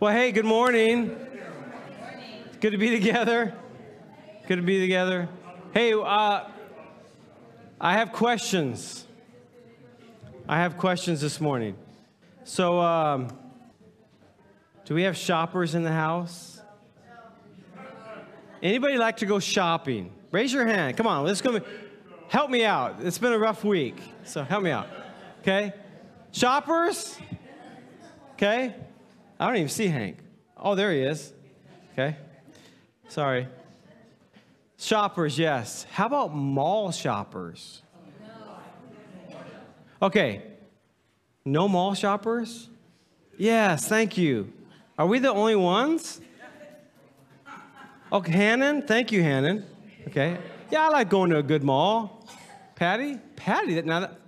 Well, hey, good morning. Good to be together. Good to be together. Hey, uh, I have questions. I have questions this morning. So, um, do we have shoppers in the house? Anybody like to go shopping? Raise your hand. Come on, let's go. Help me out. It's been a rough week, so help me out. Okay? Shoppers? Okay? I don't even see Hank. Oh, there he is. Okay. Sorry. Shoppers, yes. How about mall shoppers? Okay. No mall shoppers? Yes, thank you. Are we the only ones? Okay, Hannon. Thank you, Hannon. Okay. Yeah, I like going to a good mall. Patty? Patty, now that,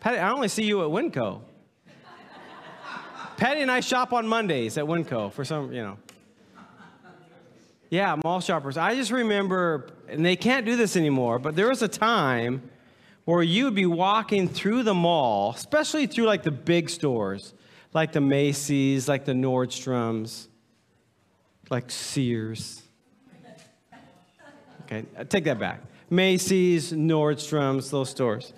Patty, I only see you at Winco. Patty and I shop on Mondays at Winco for some, you know. Yeah, mall shoppers. I just remember, and they can't do this anymore, but there was a time where you would be walking through the mall, especially through like the big stores, like the Macy's, like the Nordstroms, like Sears. Okay, I take that back. Macy's, Nordstrom's, those stores.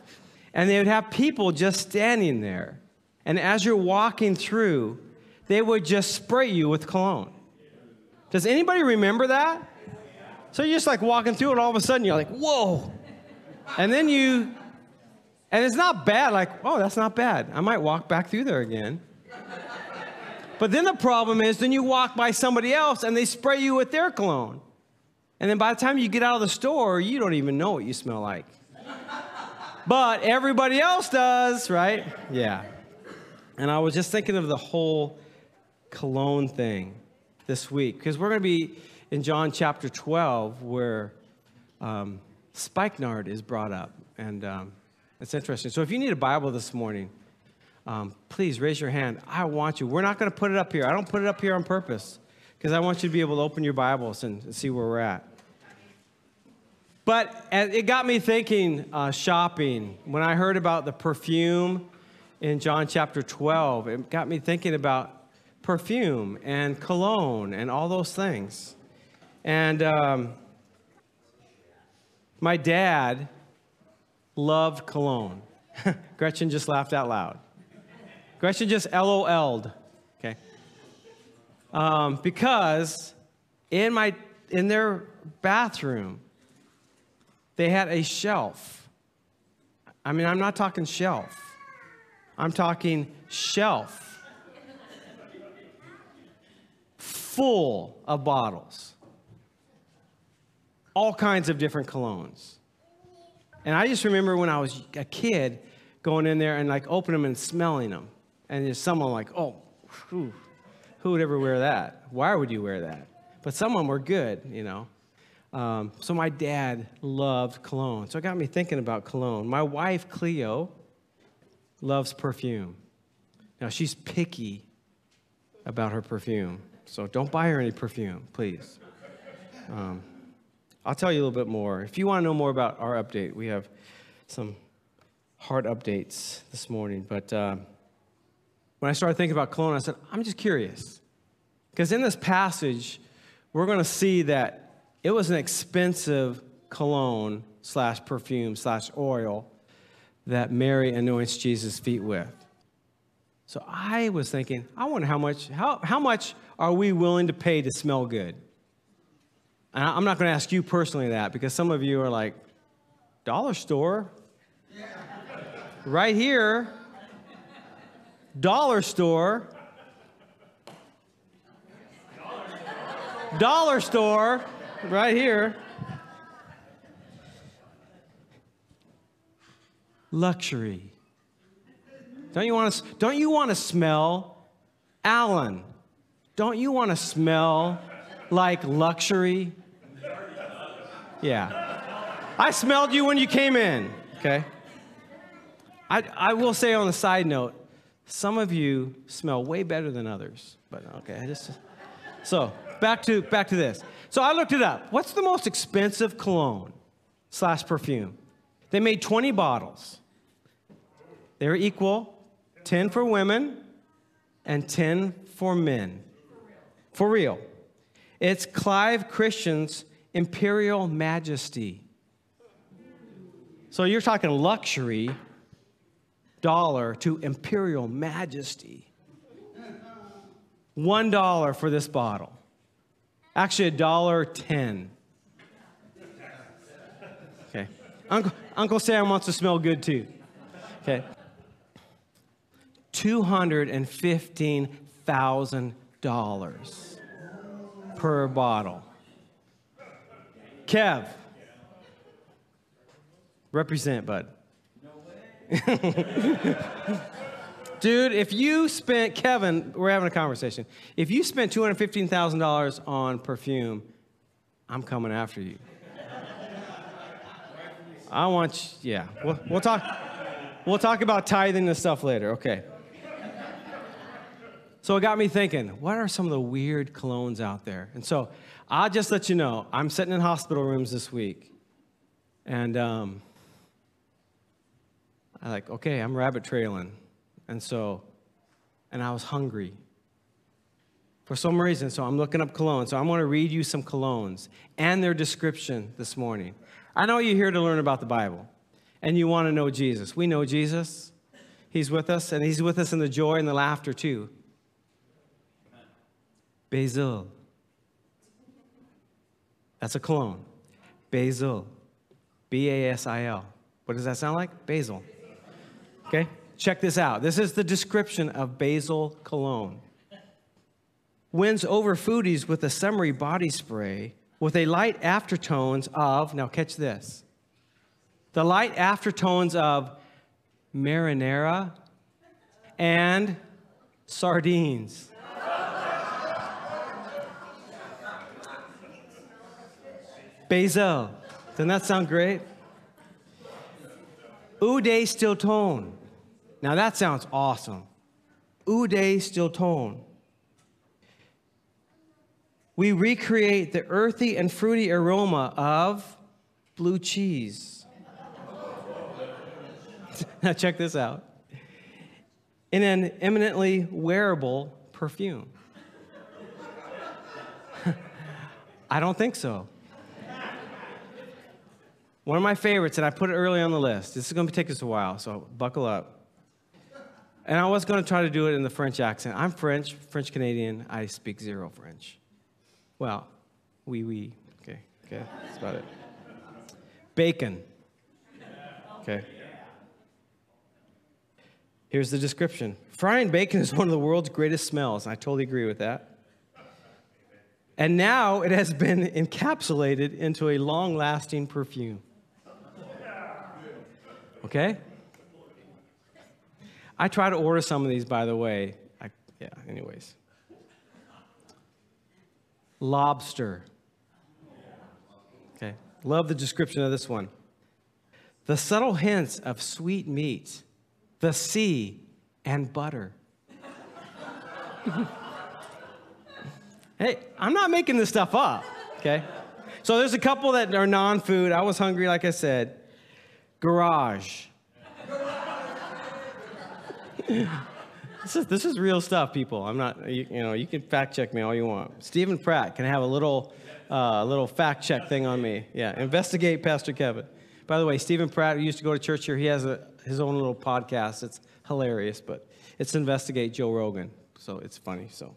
And they would have people just standing there. And as you're walking through, they would just spray you with cologne. Does anybody remember that? So you're just like walking through, and all of a sudden you're like, whoa. And then you, and it's not bad, like, oh, that's not bad. I might walk back through there again. But then the problem is, then you walk by somebody else and they spray you with their cologne. And then by the time you get out of the store, you don't even know what you smell like. But everybody else does, right? Yeah. And I was just thinking of the whole cologne thing this week, because we're going to be in John chapter 12, where um, spikenard is brought up. And um, it's interesting. So if you need a Bible this morning, um, please raise your hand. I want you. We're not going to put it up here. I don't put it up here on purpose, because I want you to be able to open your Bibles and see where we're at. But it got me thinking uh, shopping. When I heard about the perfume in John chapter 12. It got me thinking about perfume and cologne and all those things. And um, my dad loved cologne. Gretchen just laughed out loud. Gretchen just LOL'd, okay? Um, because in, my, in their bathroom, they had a shelf. I mean, I'm not talking shelf I'm talking shelf full of bottles, all kinds of different colognes. And I just remember when I was a kid going in there and like opening them and smelling them. And there's someone like, oh, whew, who would ever wear that? Why would you wear that? But some of them were good, you know. Um, so my dad loved cologne. So it got me thinking about cologne. My wife, Cleo, loves perfume. Now, she's picky about her perfume, so don't buy her any perfume, please. Um, I'll tell you a little bit more. If you want to know more about our update, we have some hard updates this morning. But uh, when I started thinking about cologne, I said, I'm just curious. Because in this passage, we're going to see that it was an expensive cologne slash perfume slash oil that Mary anoints Jesus' feet with. So I was thinking, I wonder how much, how, how much are we willing to pay to smell good? And I'm not going to ask you personally that because some of you are like, dollar store? Right here, dollar store. Dollar store, right here. Luxury. Don't you want to, don't you want to smell, Alan, don't you want to smell like luxury? Yeah. I smelled you when you came in, okay? I, I will say on a side note, some of you smell way better than others, but okay, I just, so back to, back to this. So I looked it up. What's the most expensive cologne slash perfume? They made 20 bottles. They're equal 10 for women, and 10 for men. For real. It's Clive Christian's Imperial Majesty. So you're talking luxury dollar to Imperial Majesty. One dollar for this bottle. Actually, a dollar ten. Okay. Uncle, Uncle Sam wants to smell good too. Okay. $215,000 per bottle. Kev. Represent, bud. Dude, if you spent, Kevin, we're having a conversation. If you spent $215,000 on perfume, I'm coming after you. I want, you, yeah. We'll, we'll talk. We'll talk about tithing and stuff later. Okay. So it got me thinking, what are some of the weird colognes out there? And so I'll just let you know, I'm sitting in hospital rooms this week, and um, I like, okay, I'm rabbit trailing. And so, and I was hungry for some reason. So I'm looking up colognes. So I'm going to read you some colognes and their description this morning. I know you're here to learn about the Bible and you want to know Jesus. We know Jesus. He's with us, and He's with us in the joy and the laughter too. Basil. That's a cologne. Basil. B A S I L. What does that sound like? Basil. Okay? Check this out. This is the description of basil cologne. Wins over foodies with a summery body spray with a light aftertones of, now catch this, the light aftertones of marinara and sardines. Basil. Doesn't that sound great? Eau de Stilton. Now that sounds awesome. Eau de Stilton. We recreate the earthy and fruity aroma of blue cheese. now, check this out. In an eminently wearable perfume. I don't think so. One of my favorites, and I put it early on the list. This is going to take us a while, so buckle up. And I was going to try to do it in the French accent. I'm French, French Canadian. I speak zero French. Well, oui, oui. Okay, okay, that's about it. Bacon. Okay. Here's the description Frying bacon is one of the world's greatest smells. I totally agree with that. And now it has been encapsulated into a long lasting perfume. Okay? I try to order some of these, by the way. I, yeah, anyways. Lobster. Okay. Love the description of this one. The subtle hints of sweet meat, the sea, and butter. hey, I'm not making this stuff up, okay? So there's a couple that are non food. I was hungry, like I said. Garage. This is this is real stuff, people. I'm not. You, you, know, you can fact check me all you want. Stephen Pratt can have a little, uh, little fact check thing on me. Yeah, investigate Pastor Kevin. By the way, Stephen Pratt, used to go to church here, he has a, his own little podcast. It's hilarious, but it's investigate Joe Rogan, so it's funny. So,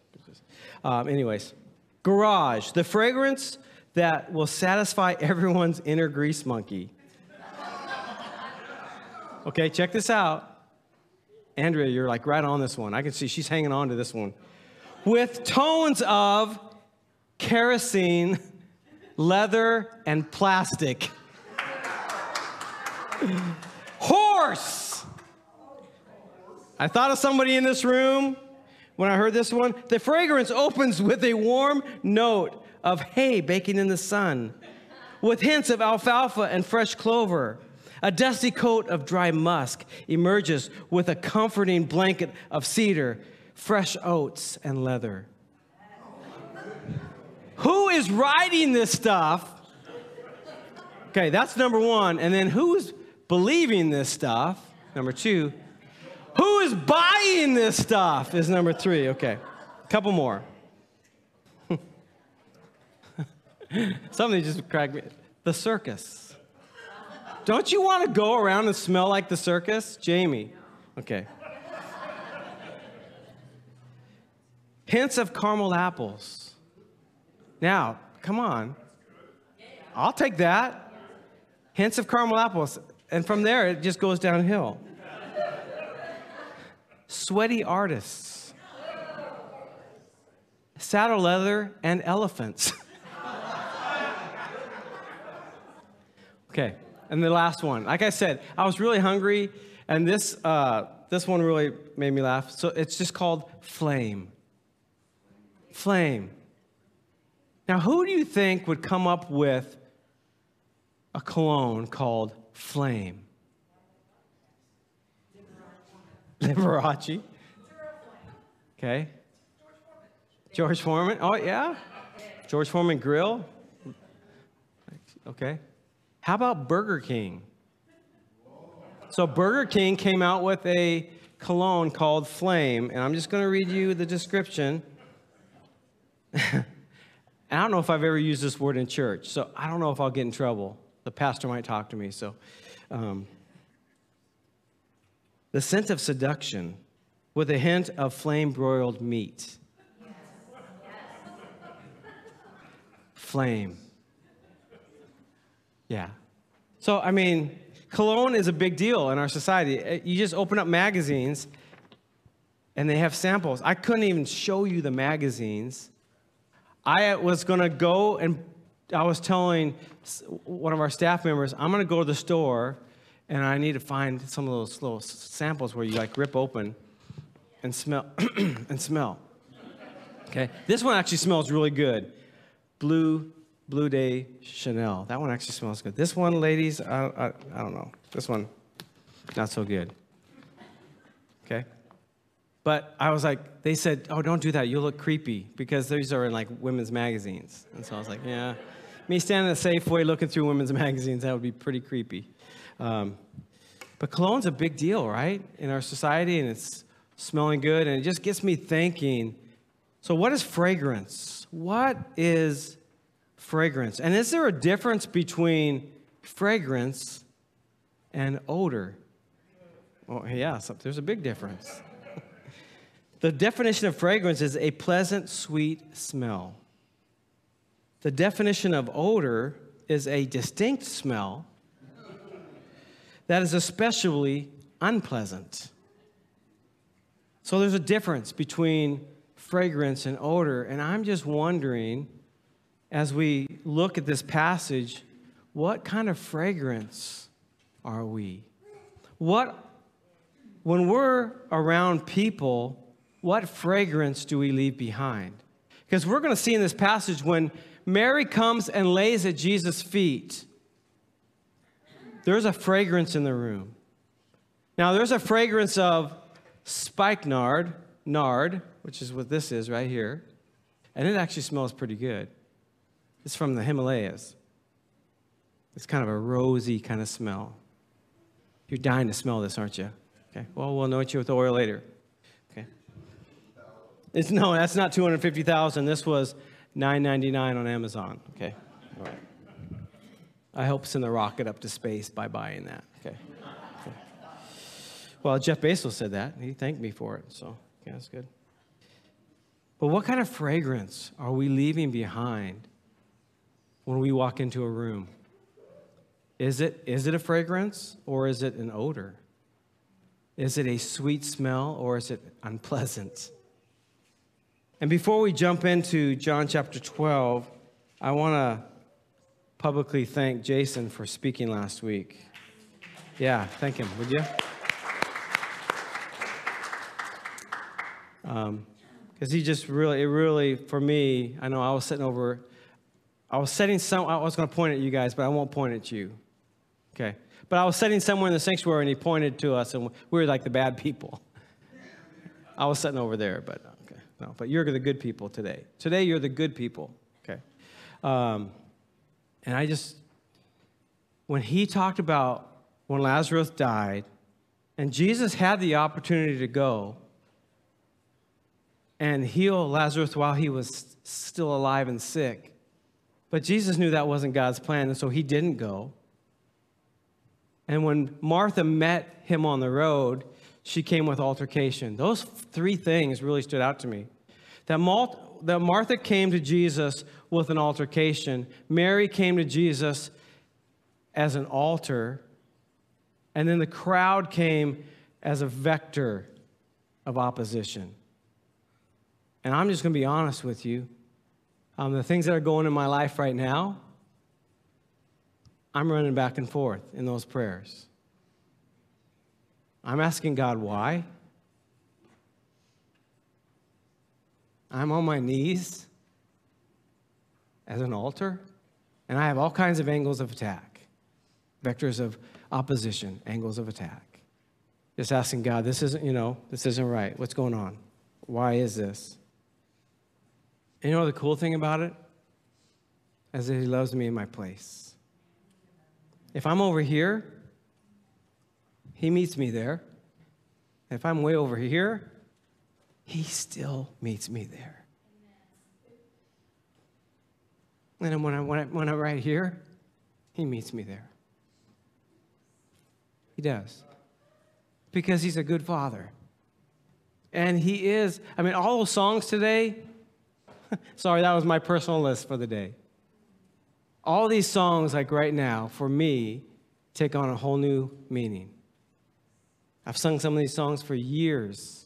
um, anyways, Garage, the fragrance that will satisfy everyone's inner grease monkey. Okay, check this out. Andrea, you're like right on this one. I can see she's hanging on to this one. With tones of kerosene, leather, and plastic. Horse! I thought of somebody in this room when I heard this one. The fragrance opens with a warm note of hay baking in the sun, with hints of alfalfa and fresh clover. A dusty coat of dry musk emerges with a comforting blanket of cedar, fresh oats, and leather. Who is writing this stuff? Okay, that's number one. And then who's believing this stuff? Number two. Who is buying this stuff? Is number three. Okay. a Couple more. Something just cracked me. The circus. Don't you want to go around and smell like the circus? Jamie. Okay. Hints of caramel apples. Now, come on. I'll take that. Hints of caramel apples. And from there, it just goes downhill. Sweaty artists. Saddle leather and elephants. okay, and the last one. Like I said, I was really hungry, and this, uh, this one really made me laugh. So it's just called Flame. Flame. Now, who do you think would come up with a cologne called Flame? Liberace. Okay. George Foreman. Oh, yeah. George Foreman Grill. Okay. How about Burger King? So, Burger King came out with a cologne called Flame, and I'm just going to read you the description. I don't know if I've ever used this word in church, so I don't know if I'll get in trouble. The pastor might talk to me. So, um, the scent of seduction with a hint of flame broiled meat. Flame. Yeah. So, I mean, cologne is a big deal in our society. Eh, you just open up magazines and they have samples. I couldn't even show you the magazines I was going to go and I was telling one of our staff members, I'm going to go to the store and I need to find some of those little samples where you like rip open and smell and smell. Okay, this one actually smells really good. Blue Bleu de Chanel. That one actually smells good. This one, ladies, I, I, I don't know. This one, not so good. Okay. But I was like, they said, oh, don't do that. You'll look creepy because these are in like women's magazines. And so I was like, yeah. Me standing at a Safeway looking through women's magazines, that would be pretty creepy. Um, but cologne's a big deal, right? In our society, and it's smelling good. And it just gets me thinking so, what is fragrance? What is fragrance? And is there a difference between fragrance and odor? Well, yeah, so there's a big difference. The definition of fragrance is a pleasant, sweet smell. The definition of odor is a distinct smell that is especially unpleasant. So there's a difference between fragrance and odor. And I'm just wondering, as we look at this passage, what kind of fragrance are we? What, when we're around people, what fragrance do we leave behind? Because we're going to see in this passage when Mary comes and lays at Jesus' feet, there's a fragrance in the room. Now, there's a fragrance of spikenard, nard, which is what this is right here, and it actually smells pretty good. It's from the Himalayas. It's kind of a rosy kind of smell. You're dying to smell this, aren't you? Okay, well, we'll anoint you with oil later. Okay. It's, no, that's not 250,000. This was 999 on Amazon. Okay. All right. I hope send the rocket up to space by buying that. Okay. okay. Well, Jeff Bezos said that. He thanked me for it. So, yeah, that's good. But what kind of fragrance are we leaving behind when we walk into a room? Is it, is it a fragrance or is it an odor? Is it a sweet smell or is it unpleasant? And before we jump into John chapter 12, I want to publicly thank Jason for speaking last week. Yeah, thank him, would you? Because um, he just really, it really, for me, I know I was sitting over, I was setting some, I was going to point at you guys, but I won't point at you. Okay. But I was sitting somewhere in the sanctuary and he pointed to us and we were like the bad people. I was sitting over there, but okay. no, but you're the good people today. Today, you're the good people, okay? Um, and I just, when he talked about when Lazarus died And Jesus had the opportunity to go and heal Lazarus while he was still alive and sick. But Jesus knew that wasn't God's plan, and so he didn't go. And when Martha met him on the road, she came with altercation. Those three things really stood out to me. That, that Martha came to Jesus with an altercation, Mary came to Jesus as an altar, and then the crowd came as a vector of opposition. And I'm just going to be honest with you. Um, the things that are going in my life right now, I'm running back and forth in those prayers. I'm asking God why. I'm on my knees as an altar, and I have all kinds of angles of attack, vectors of opposition, angles of attack. Just asking God, this isn't, you know, this isn't right. What's going on? Why is this? And you know the cool thing about it? Is that He loves me in my place. If I'm over here, He meets me there. If I'm way over here, He still meets me there. And when, I, when, I, when I'm right here, He meets me there. He does. Because He's a good Father. And He is, I mean, all those songs today, Sorry, that was my personal list for the day. All these songs, like right now, for me, take on a whole new meaning. I've sung some of these songs for years.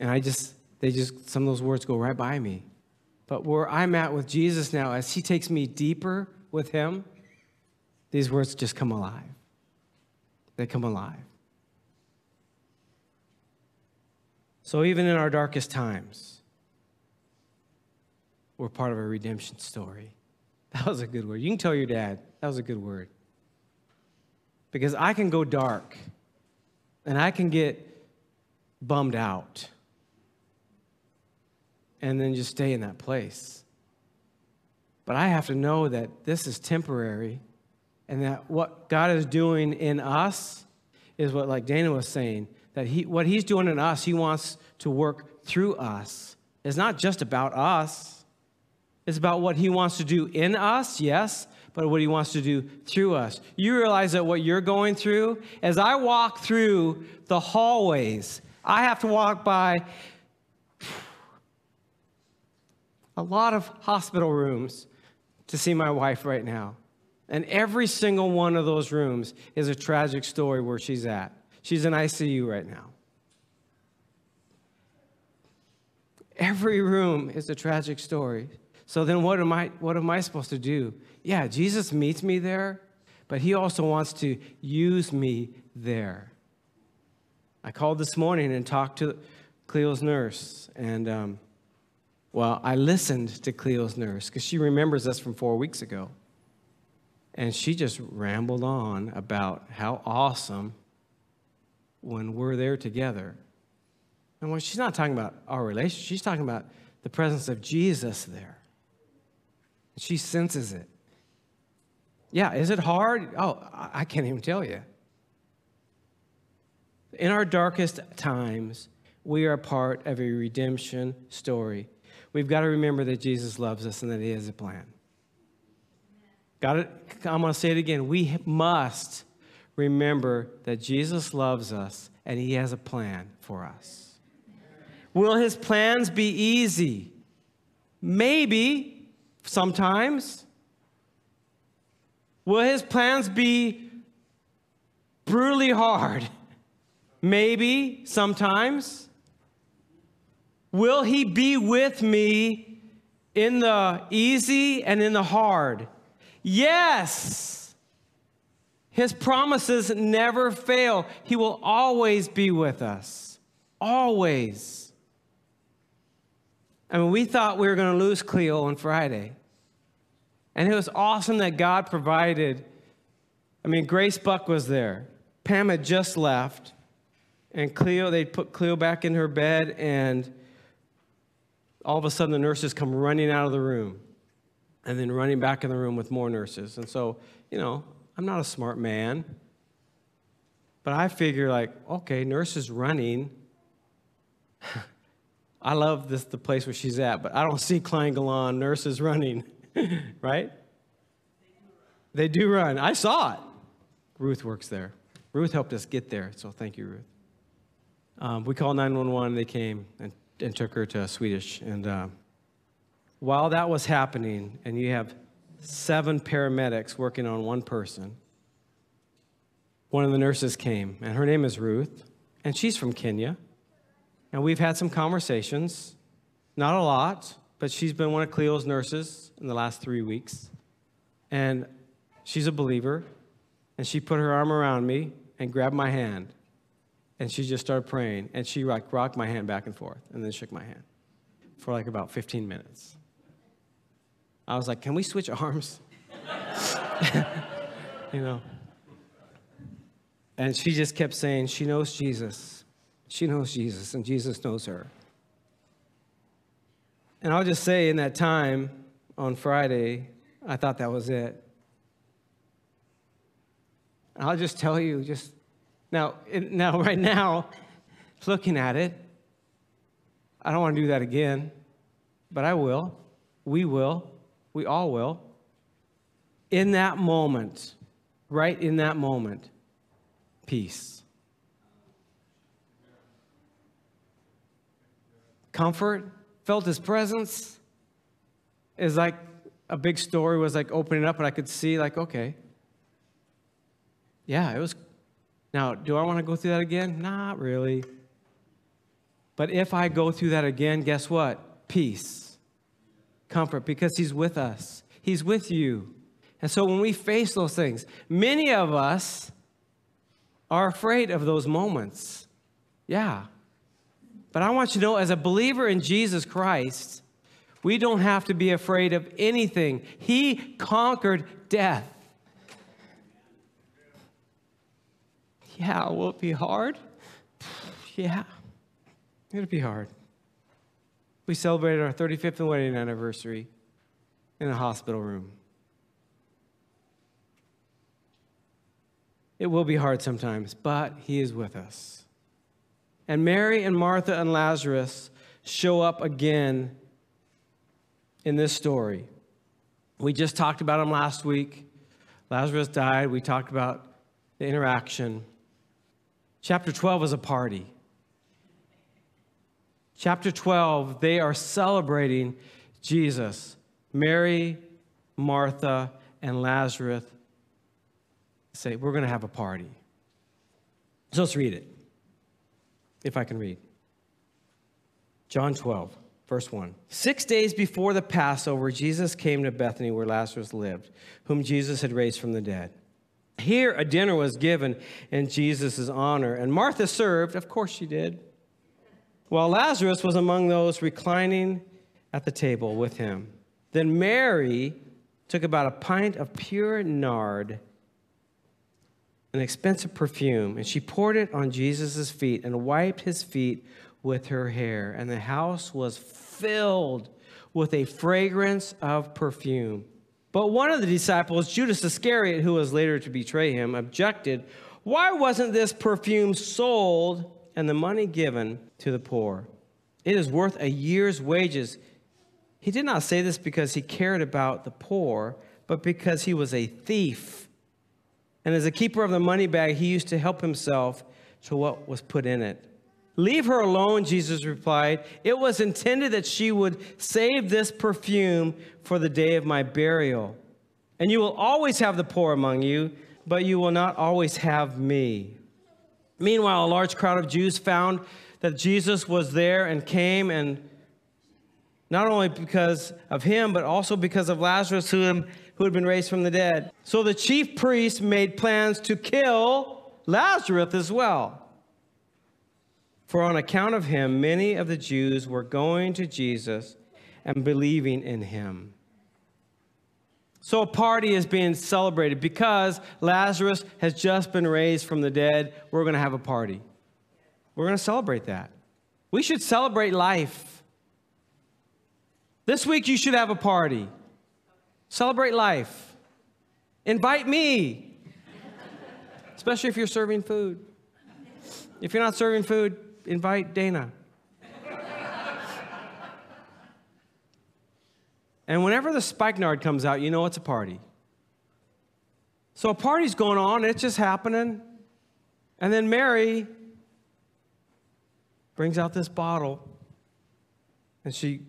And I just, they just, some of those words go right by me. But where I'm at with Jesus now, as He takes me deeper with Him, these words just come alive. They come alive. So even in our darkest times, we're part of a redemption story. That was a good word. You can tell your dad, that was a good word. Because I can go dark and I can get bummed out and then just stay in that place. But I have to know that this is temporary and that what God is doing in us is what, like Dana was saying, that he, what He's doing in us, He wants to work through us. It's not just about us. It's about what he wants to do in us, yes, but what he wants to do through us. You realize that what you're going through, as I walk through the hallways, I have to walk by a lot of hospital rooms to see my wife right now. And every single one of those rooms is a tragic story where she's at. She's in ICU right now. Every room is a tragic story. So then what am I what am I supposed to do? Yeah, Jesus meets me there, but he also wants to use me there. I called this morning and talked to Cleo's nurse, and um, well, I listened to Cleo's nurse because she remembers us from four weeks ago. And she just rambled on about how awesome when we're there together. And when she's not talking about our relationship, she's talking about the presence of Jesus there. She senses it. Yeah, is it hard? Oh, I can't even tell you. In our darkest times, we are part of a redemption story. We've got to remember that Jesus loves us and that He has a plan. Got it? I'm going to say it again. We must remember that Jesus loves us and He has a plan for us. Will His plans be easy? Maybe sometimes? Will his plans be brutally hard? Maybe, sometimes. Will he be with me in the easy and in the hard? Yes. His promises never fail. He will always be with us. Always. I mean, we thought we were going to lose Cleo on Friday. And it was awesome that God provided. I mean, Grace Buck was there. Pam had just left. And Cleo, they put Cleo back in her bed, and all of a sudden the nurses come running out of the room and then running back in the room with more nurses. And so, you know, I'm not a smart man. But I figure, like, okay, nurses running. I love this the place where she's at, but I don't see Kline Galland nurses running, right? They do run. I saw it. Ruth works there. Ruth helped us get there, so thank you, Ruth. Um, we called 911. They came and, and took her to Swedish. And uh, while that was happening, and you have seven paramedics working on one person, one of the nurses came, and her name is Ruth, and she's from Kenya. And we've had some conversations, not a lot, but she's been one of Cleo's nurses in the last three weeks. And she's a believer. And she put her arm around me and grabbed my hand. And she just started praying. And she rocked my hand back and forth and then shook my hand for like about 15 minutes. I was like, can we switch arms? you know. And she just kept saying, she knows Jesus. She knows Jesus, and Jesus knows her. And I'll just say, in that time on Friday, I thought that was it. I'll just tell you, just now, now, right now, looking at it, I don't want to do that again, but I will. We will. We all will. In that moment, right in that moment, peace. Comfort, felt his presence. Is like a big story was like opening up, and I could see, like, okay. Yeah, it was. Now, do I want to go through that again? Not really. But if I go through that again, guess what? Peace, comfort, because He's with us, He's with you. And so when we face those things, many of us are afraid of those moments. Yeah. But I want you to know, as a believer in Jesus Christ, we don't have to be afraid of anything. He conquered death. Yeah, will it be hard? Yeah, it'll be hard. We celebrated our 35th wedding anniversary in a hospital room. It will be hard sometimes, but He is with us. And Mary and Martha and Lazarus show up again in this story. We just talked about them last week. Lazarus died. We talked about the interaction. Chapter 12 is a party. Chapter 12, they are celebrating Jesus. Mary, Martha, and Lazarus say, We're going to have a party. So let's read it, if I can read. John 12, verse 1. Six days before the Passover, Jesus came to Bethany where Lazarus lived, whom Jesus had raised from the dead. Here, a dinner was given in Jesus' honor, and Martha served. Of course, she did. While Lazarus was among those reclining at the table with him. Then Mary took about a pint of pure nard an expensive perfume, and she poured it on Jesus' feet and wiped his feet with her hair. And the house was filled with a fragrance of perfume. But one of the disciples, Judas Iscariot, who was later to betray him, objected, Why wasn't this perfume sold and the money given to the poor? It is worth a year's wages. He did not say this because he cared about the poor, but because he was a thief and as a keeper of the money bag, he used to help himself to what was put in it. Leave her alone, Jesus replied. It was intended that she would save this perfume for the day of my burial. And you will always have the poor among you, but you will not always have me. Meanwhile, a large crowd of Jews found that Jesus was there and came, and not only because of him, but also because of Lazarus, whom who had been raised from the dead. So the chief priests made plans to kill Lazarus as well. For on account of him, many of the Jews were going to Jesus and believing in him. So a party is being celebrated because Lazarus has just been raised from the dead. We're going to have a party. We're going to celebrate that. We should celebrate life. This week, you should have a party. Celebrate life. Invite me, especially if you're serving food. If you're not serving food, invite Dana. and whenever the spikenard comes out, you know it's a party. So a party's going on, it's just happening. And then Mary brings out this bottle and she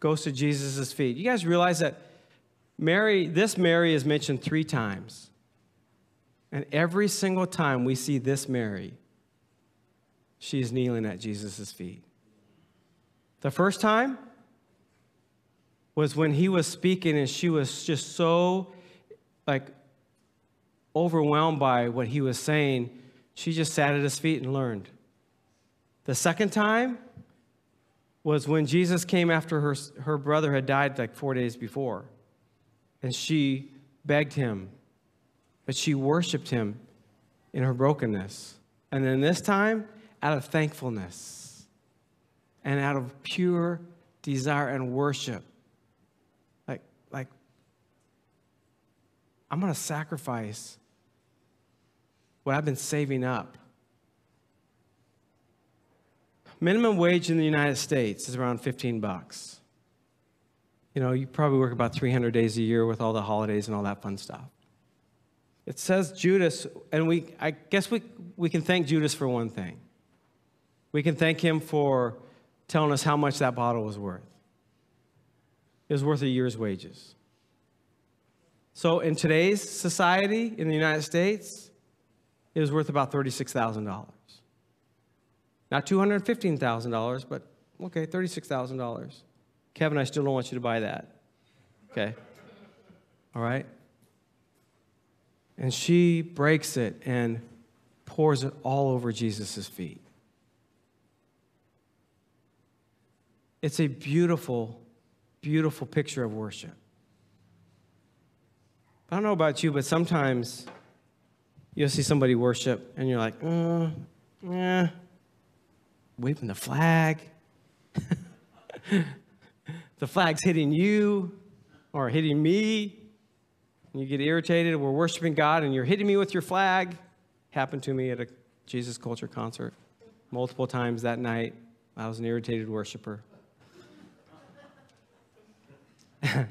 goes to Jesus' feet. You guys realize that Mary, this Mary is mentioned three times. And every single time we see this Mary, she is kneeling at Jesus' feet. The first time was when he was speaking and she was just so like overwhelmed by what he was saying, she just sat at his feet and learned. The second time was when Jesus came after her, her brother had died like four days before. And she begged him, but she worshiped him in her brokenness. And then this time, out of thankfulness and out of pure desire and worship. Like, like I'm going to sacrifice what I've been saving up Minimum wage in the United States is around 15 bucks. You know, you probably work about 300 days a year with all the holidays and all that fun stuff. It says Judas, and we, I guess we, we can thank Judas for one thing. We can thank him for telling us how much that bottle was worth. It was worth a year's wages. So in today's society in the United States, it was worth about $36,000. Not $215,000, but okay, $36,000. Kevin, I still don't want you to buy that. Okay? All right? And she breaks it and pours it all over Jesus' feet. It's a beautiful, beautiful picture of worship. I don't know about you, but sometimes you'll see somebody worship and you're like, uh, yeah, waving the flag. the flag's hitting you or hitting me. And You get irritated. We're worshiping God and you're hitting me with your flag. Happened to me at a Jesus Culture concert multiple times that night. I was an irritated worshiper. but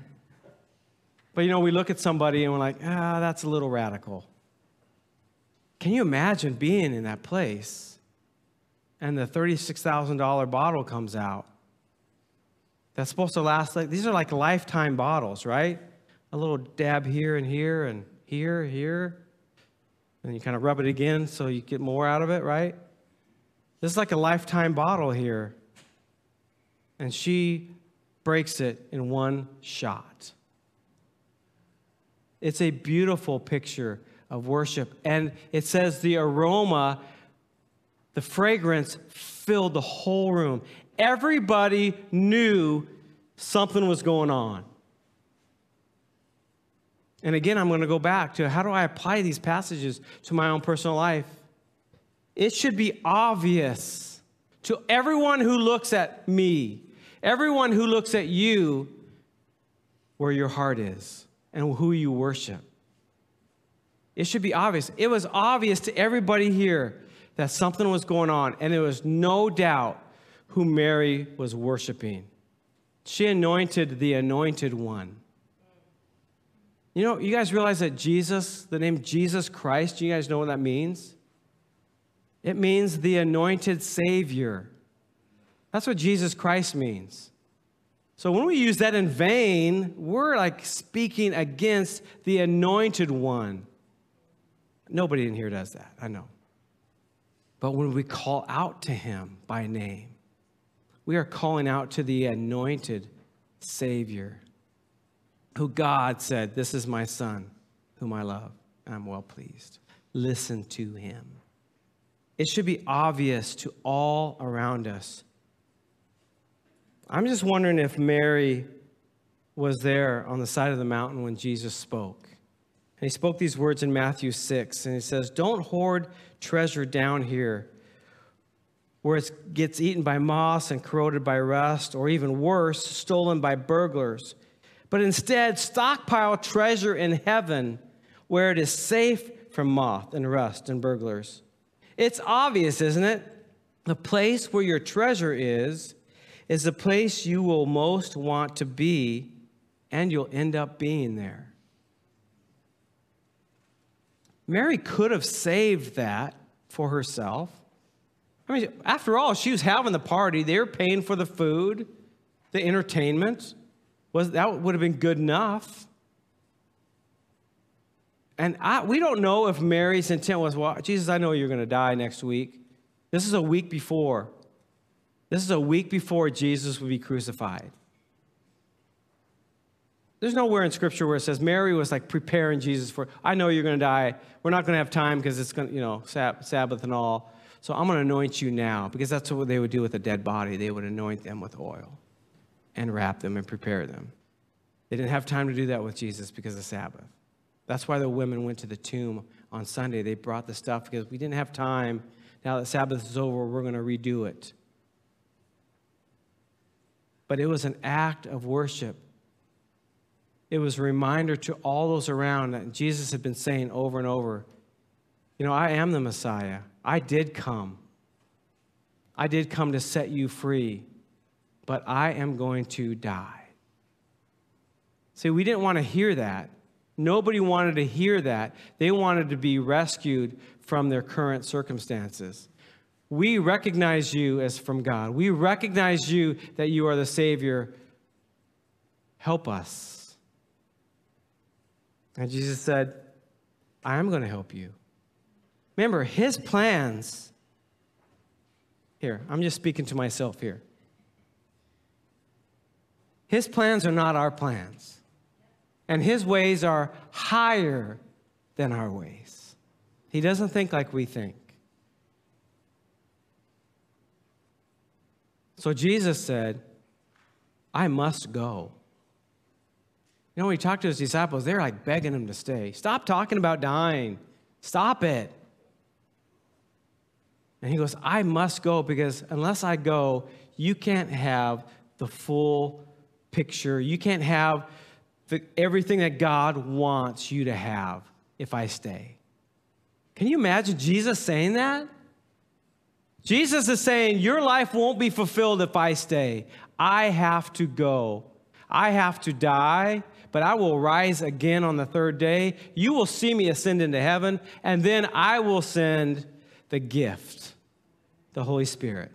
you know, we look at somebody and we're like, ah, that's a little radical. Can you imagine being in that place? And the $36,000 bottle comes out. That's supposed to last like, these are like lifetime bottles, right? A little dab here and here and here, here. And you kind of rub it again so you get more out of it, right? This is like a lifetime bottle here. And she breaks it in one shot. It's a beautiful picture of worship. And it says the aroma the fragrance filled the whole room. Everybody knew something was going on. And again, I'm going to go back to how do I apply these passages to my own personal life? It should be obvious to everyone who looks at me, everyone who looks at you, where your heart is and who you worship. It should be obvious. It was obvious to everybody here that something was going on, and there was no doubt who Mary was worshiping. She anointed the anointed one. You know, you guys realize that Jesus, the name Jesus Christ, you guys know what that means? It means the anointed Savior. That's what Jesus Christ means. So when we use that in vain, we're like speaking against the anointed one. Nobody in here does that, I know. But when we call out to him by name, we are calling out to the anointed Savior, who God said, This is my Son, whom I love, I'm well pleased. Listen to him. It should be obvious to all around us. I'm just wondering if Mary was there on the side of the mountain when Jesus spoke. And he spoke these words in Matthew 6, and he says, Don't hoard treasure down here where it gets eaten by moths and corroded by rust, or even worse, stolen by burglars. But instead, stockpile treasure in heaven where it is safe from moth and rust and burglars. It's obvious, isn't it? The place where your treasure is, is the place you will most want to be, and you'll end up being there. Mary could have saved that for herself. I mean, after all, she was having the party. They were paying for the food, the entertainment. Was that would have been good enough? And I, we don't know if Mary's intent was, well, Jesus, I know you're going to die next week. This is a week before. This is a week before Jesus would be crucified. There's nowhere in Scripture where it says Mary was like preparing Jesus for, I know you're going to die. We're not going to have time because it's going to, you know, Sabbath and all. So I'm going to anoint you now because that's what they would do with a dead body. They would anoint them with oil and wrap them and prepare them. They didn't have time to do that with Jesus because of Sabbath. That's why the women went to the tomb on Sunday. They brought the stuff because we didn't have time. Now that Sabbath is over, we're going to redo it. But it was an act of worship. It was a reminder to all those around that Jesus had been saying over and over, you know, I am the Messiah. I did come. I did come to set you free, but I am going to die. See, we didn't want to hear that. Nobody wanted to hear that. They wanted to be rescued from their current circumstances. We recognize you as from God. We recognize you that you are the Savior. Help us. And Jesus said, I am going to help you. Remember, his plans, here, I'm just speaking to myself here. His plans are not our plans and his ways are higher than our ways. He doesn't think like we think. So Jesus said, I must go. You know, when he talked to his disciples, they're like begging him to stay. Stop talking about dying. Stop it. And he goes, I must go because unless I go, you can't have the full picture. You can't have the, everything that God wants you to have if I stay. Can you imagine Jesus saying that? Jesus is saying, Your life won't be fulfilled if I stay. I have to go. I have to die, but I will rise again on the third day. You will see me ascend into heaven, and then I will send the gift, the Holy Spirit.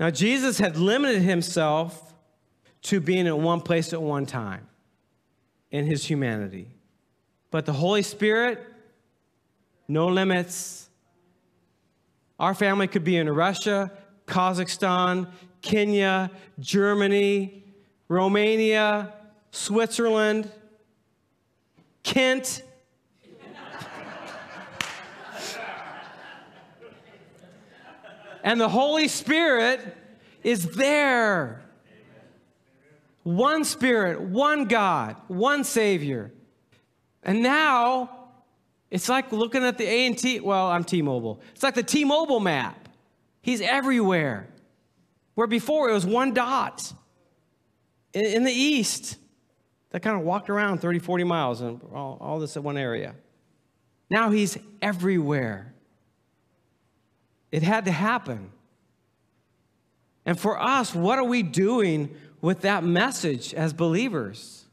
Now, Jesus had limited himself to being in one place at one time in his humanity. But the Holy Spirit, no limits. Our family could be in Russia, Kazakhstan, Kenya, Germany, Romania, Switzerland, Kent. and the Holy Spirit is there. One Spirit, one God, one Savior. And now it's like looking at the AT&T, well, I'm T-Mobile. It's like the T-Mobile map. He's everywhere. Where before it was one dot in, in the east that kind of walked around 30, 40 miles and all, all this in one area. Now he's everywhere. It had to happen. And for us, what are we doing with that message as believers.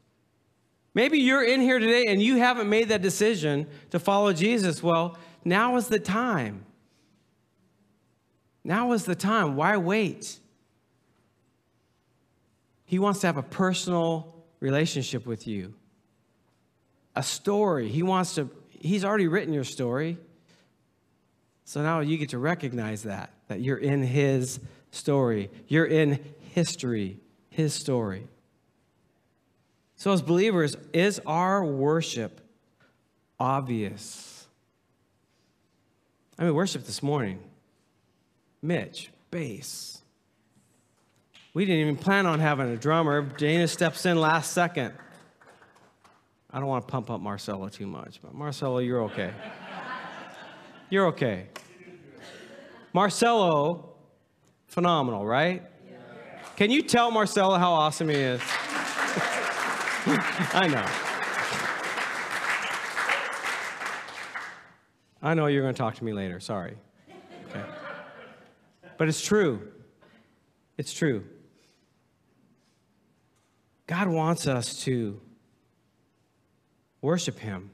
Maybe you're in here today and you haven't made that decision to follow Jesus. Well, now is the time. Now is the time. Why wait? He wants to have a personal relationship with you, a story. He wants to, he's already written your story. So now you get to recognize that, that you're in his story, you're in history his story. So, as believers, is our worship obvious? I mean, worship this morning. Mitch, bass. We didn't even plan on having a drummer. Dana steps in last second. I don't want to pump up Marcelo too much, but Marcelo, you're okay. You're okay. Marcelo, phenomenal, right? Can you tell Marcelo how awesome he is? I know. I know you're going to talk to me later. Sorry. Okay. But it's true. It's true. God wants us to worship Him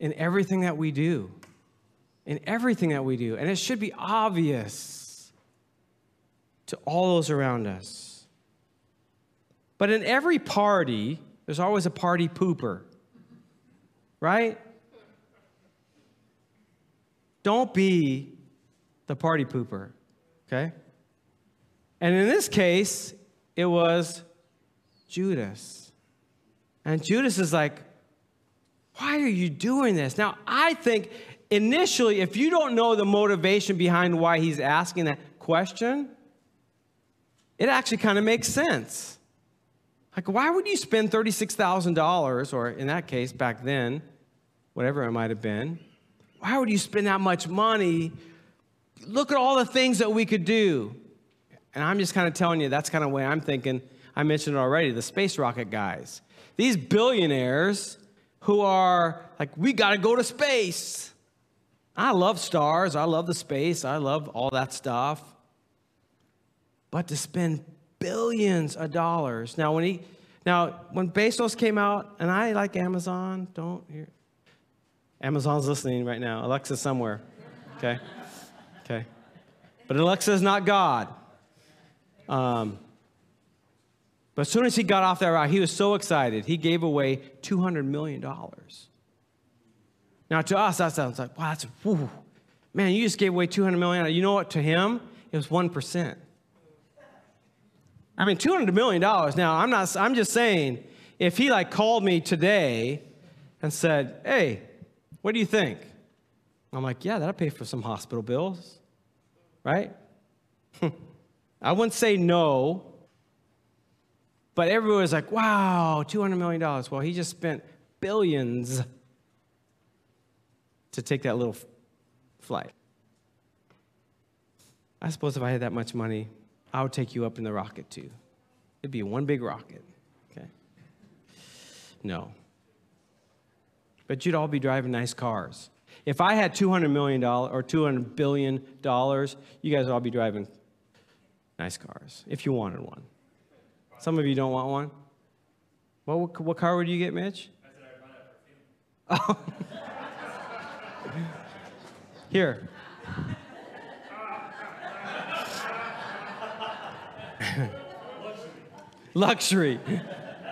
in everything that we do. In everything that we do. And it should be obvious to all those around us. But in every party, there's always a party pooper, right? Don't be the party pooper, okay? And in this case, it was Judas. And Judas is like, why are you doing this? Now, I think initially, if you don't know the motivation behind why he's asking that question, it actually kind of makes sense. Like, why would you spend $36,000, or in that case, back then, whatever it might have been, why would you spend that much money? Look at all the things that we could do. And I'm just kind of telling you, that's kind of the way I'm thinking. I mentioned it already the space rocket guys. These billionaires who are like, we got to go to space. I love stars. I love the space. I love all that stuff. But to spend billions of dollars. Now, when he, now when Bezos came out, and I like Amazon, don't hear. Amazon's listening right now. Alexa's somewhere. Okay, okay, but Alexa's not God. Um, but as soon as he got off that rock, he was so excited. He gave away $200 million. Now, to us, that sounds like, wow, that's, whew. man, you just gave away 200 million. You know what? To him, it was 1%. I mean, $200 million. Now, I'm not, I'm just saying, if he like called me today and said, hey, what do you think? I'm like, yeah, that'll pay for some hospital bills, right? I wouldn't say no, but everyone was like, wow, $200 million. Well, he just spent billions to take that little flight. I suppose if I had that much money, I would take you up in the rocket too. It'd be one big rocket. Okay? No. But you'd all be driving nice cars. If I had $200 million or $200 billion, you guys would all be driving nice cars if you wanted one. Some of you don't want one. What, what car would you get, Mitch? I said I'd buy Oh. Here. Luxury.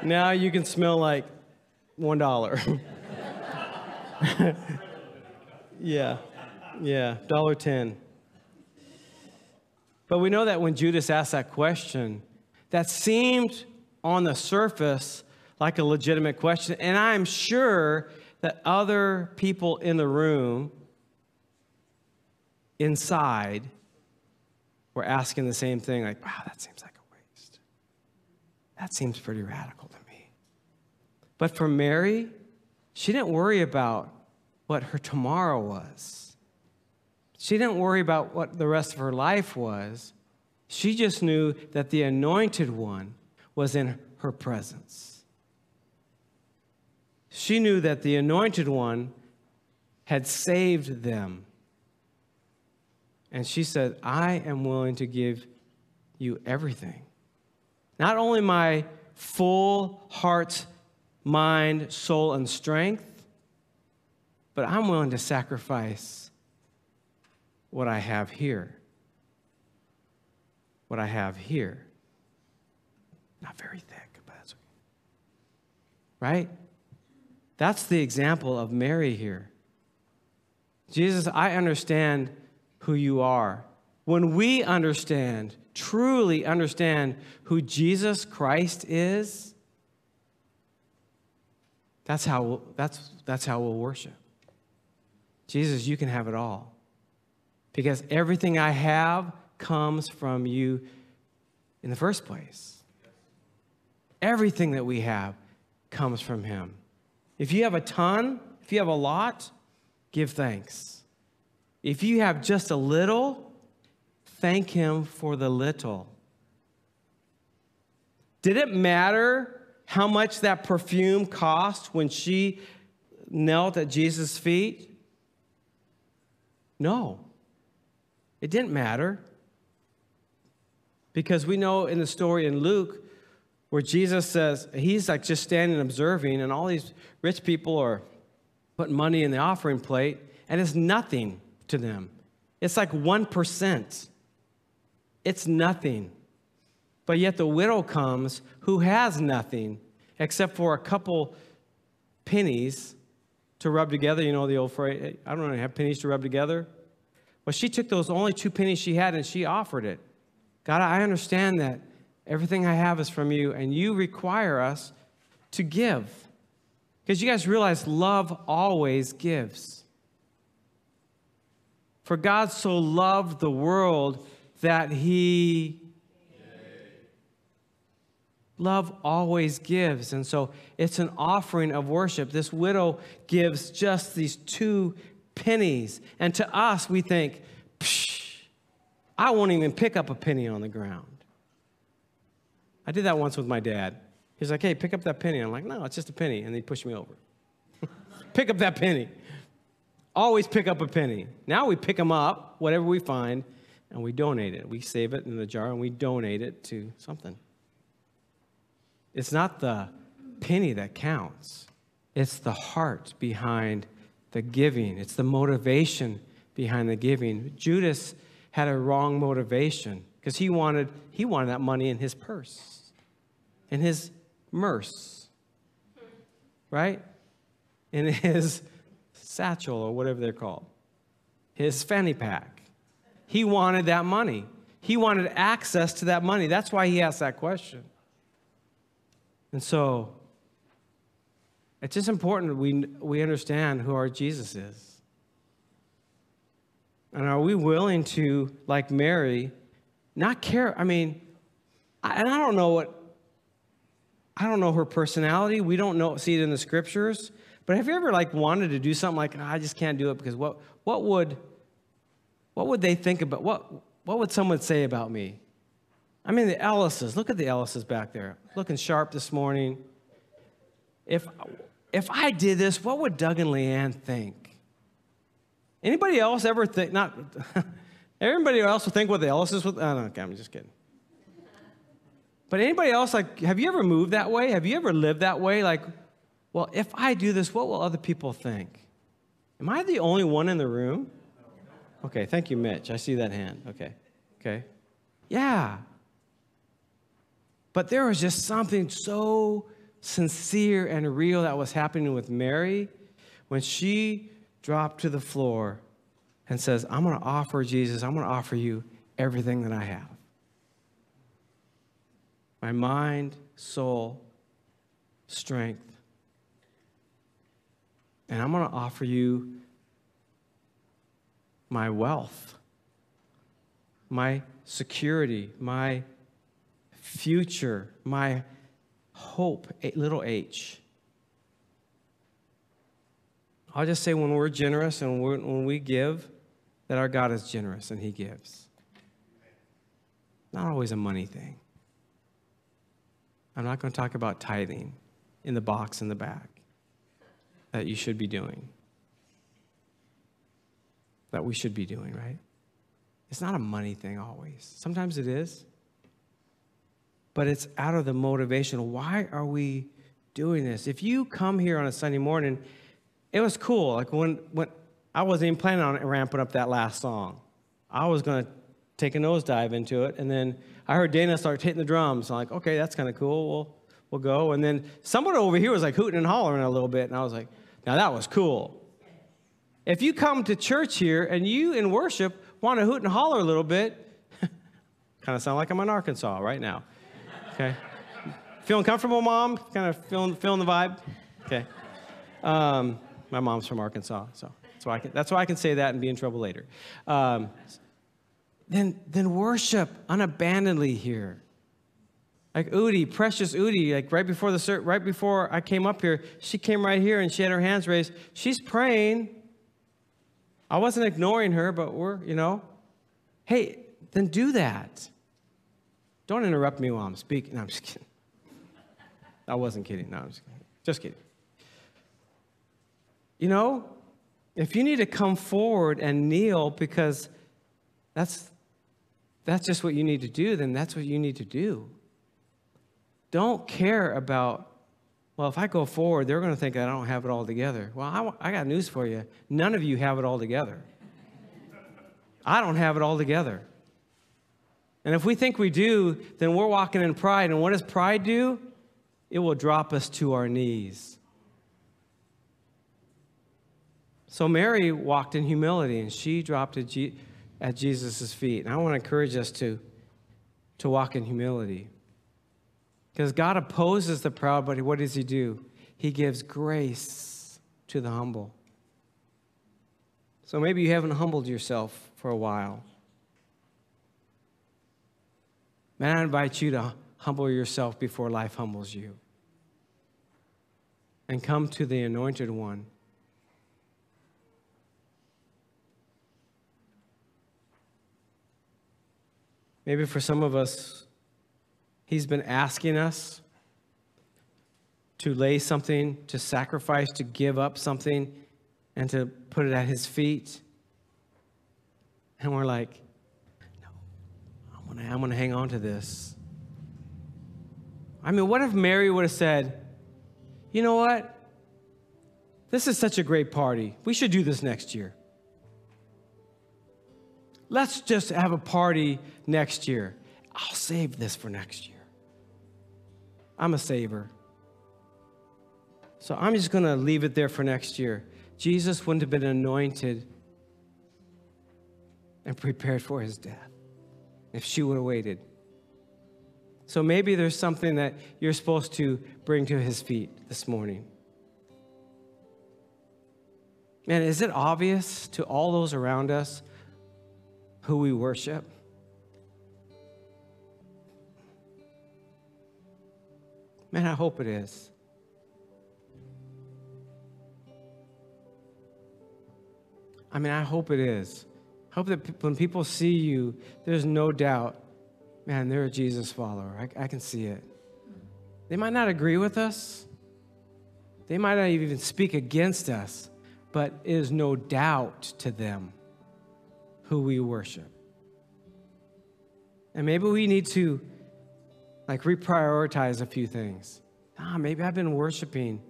Now you can smell like one dollar. yeah, yeah, dollar ten. But we know that when Judas asked that question, that seemed on the surface like a legitimate question, and I'm sure that other people in the room inside were asking the same thing like, wow, that seems like a waste. that seems pretty radical to me. But for Mary, she didn't worry about what her tomorrow was. She didn't worry about what the rest of her life was. She just knew that the anointed one was in her presence. She knew that the anointed one had saved them. And she said, I am willing to give you everything. Not only my full heart, mind, soul, and strength, but I'm willing to sacrifice what I have here. What I have here. Not very thick, but that's okay. Right? That's the example of Mary here. Jesus, I understand who you are. When we understand truly understand who Jesus Christ is, that's how, we'll, that's, that's how we'll worship. Jesus, you can have it all. Because everything I have comes from you in the first place. Everything that we have comes from Him. If you have a ton, if you have a lot, give thanks. If you have just a little, thank Him for the little. Did it matter how much that perfume cost when she knelt at Jesus' feet? No. It didn't matter. Because we know in the story in Luke where Jesus says, he's like just standing observing, and all these rich people are putting money in the offering plate, and it's nothing to them. It's like 1%. It's nothing. But yet the widow comes who has nothing except for a couple pennies to rub together. You know the old phrase, I don't have pennies to rub together? Well, she took those only two pennies she had and she offered it. God, I understand that everything I have is from you, and you require us to give. Because you guys realize love always gives. For God so loved the world that he Love always gives. And so it's an offering of worship. This widow gives just these two pennies. And to us, we think, Psh, I won't even pick up a penny on the ground. I did that once with my dad. He's like, hey, pick up that penny. I'm like, no, it's just a penny. And he pushed me over. pick up that penny. Always pick up a penny. Now we pick them up, whatever we find, and we donate it. We save it in the jar and we donate it to something. It's not the penny that counts, it's the heart behind the giving, it's the motivation behind the giving. Judas had a wrong motivation because he wanted, he wanted that money in his purse, in his merce, right? In his satchel or whatever they're called, his fanny pack. He wanted that money. He wanted access to that money. That's why he asked that question. And so it's just important we, we understand who our Jesus is. And are we willing to, like Mary, not care? I mean, I, and I don't know what, I don't know her personality. We don't know, see it in the scriptures. But have you ever like wanted to do something like, oh, I just can't do it because what, what would, what would they think about, what, what would someone say about me? I mean, the Ellises, look at the Ellises back there, looking sharp this morning. If, if I did this, what would Doug and Leanne think? Anybody else ever think, not, everybody else would think what the Ellises would, oh, no, okay, I'm just kidding. But anybody else, like, have you ever moved that way? Have you ever lived that way? Like, well, if I do this, what will other people think? Am I the only one in the room? Okay, thank you, Mitch. I see that hand. Okay, okay. Yeah, but there was just something so sincere and real that was happening with Mary when she dropped to the floor and says, I'm going to offer Jesus, I'm going to offer you everything that I have my mind, soul, strength. And I'm going to offer you my wealth, my security, my future, my hope, little h. I'll just say when we're generous and when we give, that our God is generous and He gives. Not always a money thing. I'm not going to talk about tithing in the box in the back that you should be doing. That we should be doing, right? It's not a money thing always. Sometimes it is but it's out of the motivation. Why are we doing this? If you come here on a Sunday morning, it was cool. Like when, when I wasn't even planning on ramping up that last song. I was going to take a nosedive into it. And then I heard Dana start hitting the drums. I'm like, okay, that's kind of cool. We'll, we'll go. And then someone over here was like hooting and hollering a little bit. And I was like, now that was cool. If you come to church here and you in worship want to hoot and holler a little bit, kind of sound like I'm in Arkansas right now. Okay. Feeling comfortable, mom? Kind of feeling, feeling the vibe? Okay. Um, my mom's from Arkansas, so that's why I can, that's why I can say that and be in trouble later. Um, then, then worship unabandonedly here. Like Udi, precious Udi, like right before the right before I came up here, she came right here and she had her hands raised. She's praying. I wasn't ignoring her, but we're, you know, hey, then do that. Don't interrupt me while I'm speaking. No, I'm just kidding. I wasn't kidding. No, I'm just kidding. Just kidding. You know, If you need to come forward and kneel because that's, that's just what you need to do, then that's what you need to do. Don't care about, well, if I go forward, they're going to think I don't have it all together. Well, I, I got news for you. None of you have it all together. I don't have it all together. And if we think we do, then we're walking in pride. And what does pride do? It will drop us to our knees. So Mary walked in humility and she dropped at, Je- at Jesus' feet. And I want to encourage us to, to walk in humility. Because God opposes the proud, but what does He do? He gives grace to the humble. So maybe you haven't humbled yourself for a while. Man, I invite you to humble yourself before life humbles you. And come to the anointed one Maybe for some of us, He's been asking us to lay something, to sacrifice, to give up something, and to put it at His feet. And we're like, no, I'm gonna, I'm gonna hang on to this. I mean, what if Mary would have said, you know what? This is such a great party. We should do this next year. Let's just have a party next year. I'll save this for next year. I'm a saver. So I'm just going to leave it there for next year. Jesus wouldn't have been anointed and prepared for his death if she would have waited. So maybe there's something that you're supposed to bring to his feet this morning. Man, is it obvious to all those around us who we worship? Man, I hope it is. I mean, I hope it is. I hope that when people see you, there's no doubt, man, they're a Jesus follower. I, I can see it. They might not agree with us, they might not even speak against us, but it is no doubt to them who we worship. And maybe we need to like reprioritize a few things. Ah, maybe I've been worshiping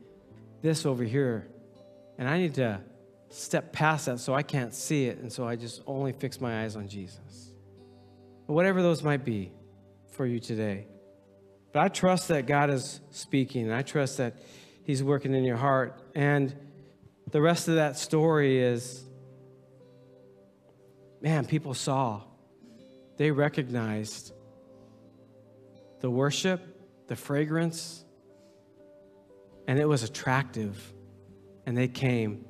this over here, and I need to step past that so I can't see it, and so I just only fix my eyes on Jesus. Whatever those might be for you today. But I trust that God is speaking, and I trust that He's working in your heart. And the rest of that story is man, people saw, they recognized the worship, the fragrance, and it was attractive. And they came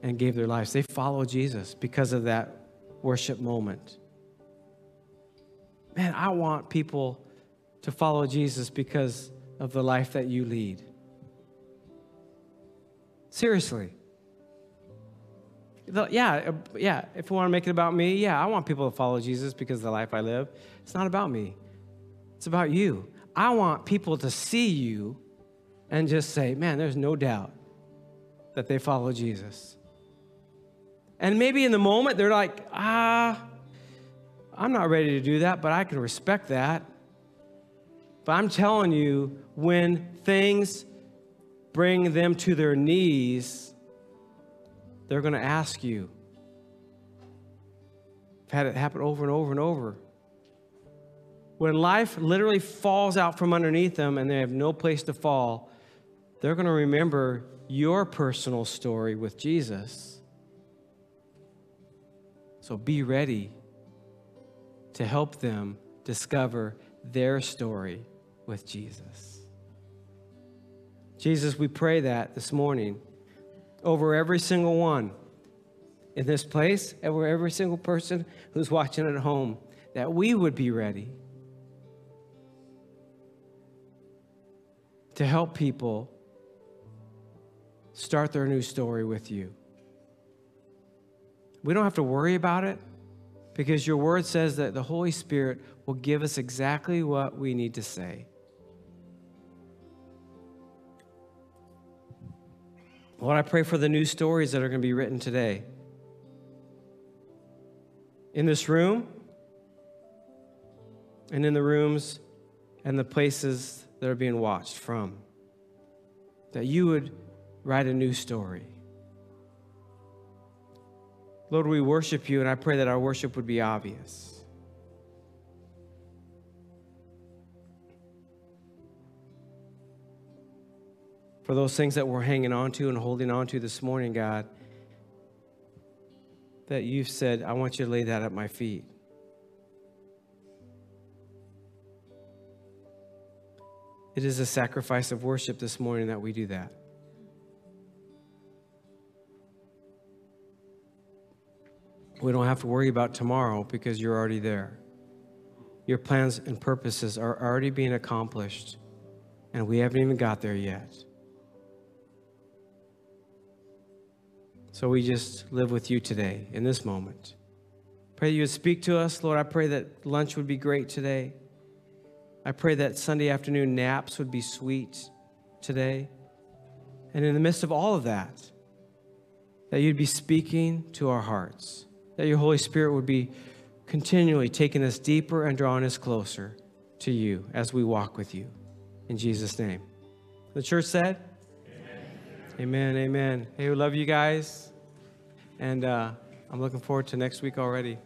and gave their lives. They followed Jesus because of that worship moment. Man, I want people to follow Jesus because of the life that you lead. Seriously yeah, uh, yeah, if we want to make it about me, yeah, I want people to follow Jesus because of the life I live. It's not about me, it's about you. I want people to see you and just say, man, there's no doubt that they follow Jesus. And maybe in the moment they're like, ah, I'm not ready to do that, but I can respect that. But I'm telling you, when things bring them to their knees, they're going to ask you. I've had it happen over and over and over. When life literally falls out from underneath them and they have no place to fall, they're going to remember your personal story with Jesus. So be ready to help them discover their story with Jesus. Jesus, we pray that this morning over every single one in this place, over every single person who's watching at home, that we would be ready to help people start their new story with you. We don't have to worry about it because your word says that the Holy Spirit will give us exactly what we need to say. Lord, I pray for the new stories that are going to be written today. In this room, and in the rooms and the places that are being watched from. That you would write a new story. Lord, we worship you, and I pray that our worship would be obvious. For those things that we're hanging on to and holding on to this morning, God, that you've said, I want you to lay that at my feet. It is a sacrifice of worship this morning that we do that. We don't have to worry about tomorrow because you're already there. Your plans and purposes are already being accomplished, and we haven't even got there yet. So we just live with you today in this moment. Pray that you would speak to us. Lord, I pray that lunch would be great today. I pray that Sunday afternoon naps would be sweet today. And in the midst of all of that, that you'd be speaking to our hearts that your Holy Spirit would be continually taking us deeper and drawing us closer to you as we walk with you. In Jesus' name. The church said, amen. amen. Hey, we love you guys. And uh, I'm looking forward to next week already.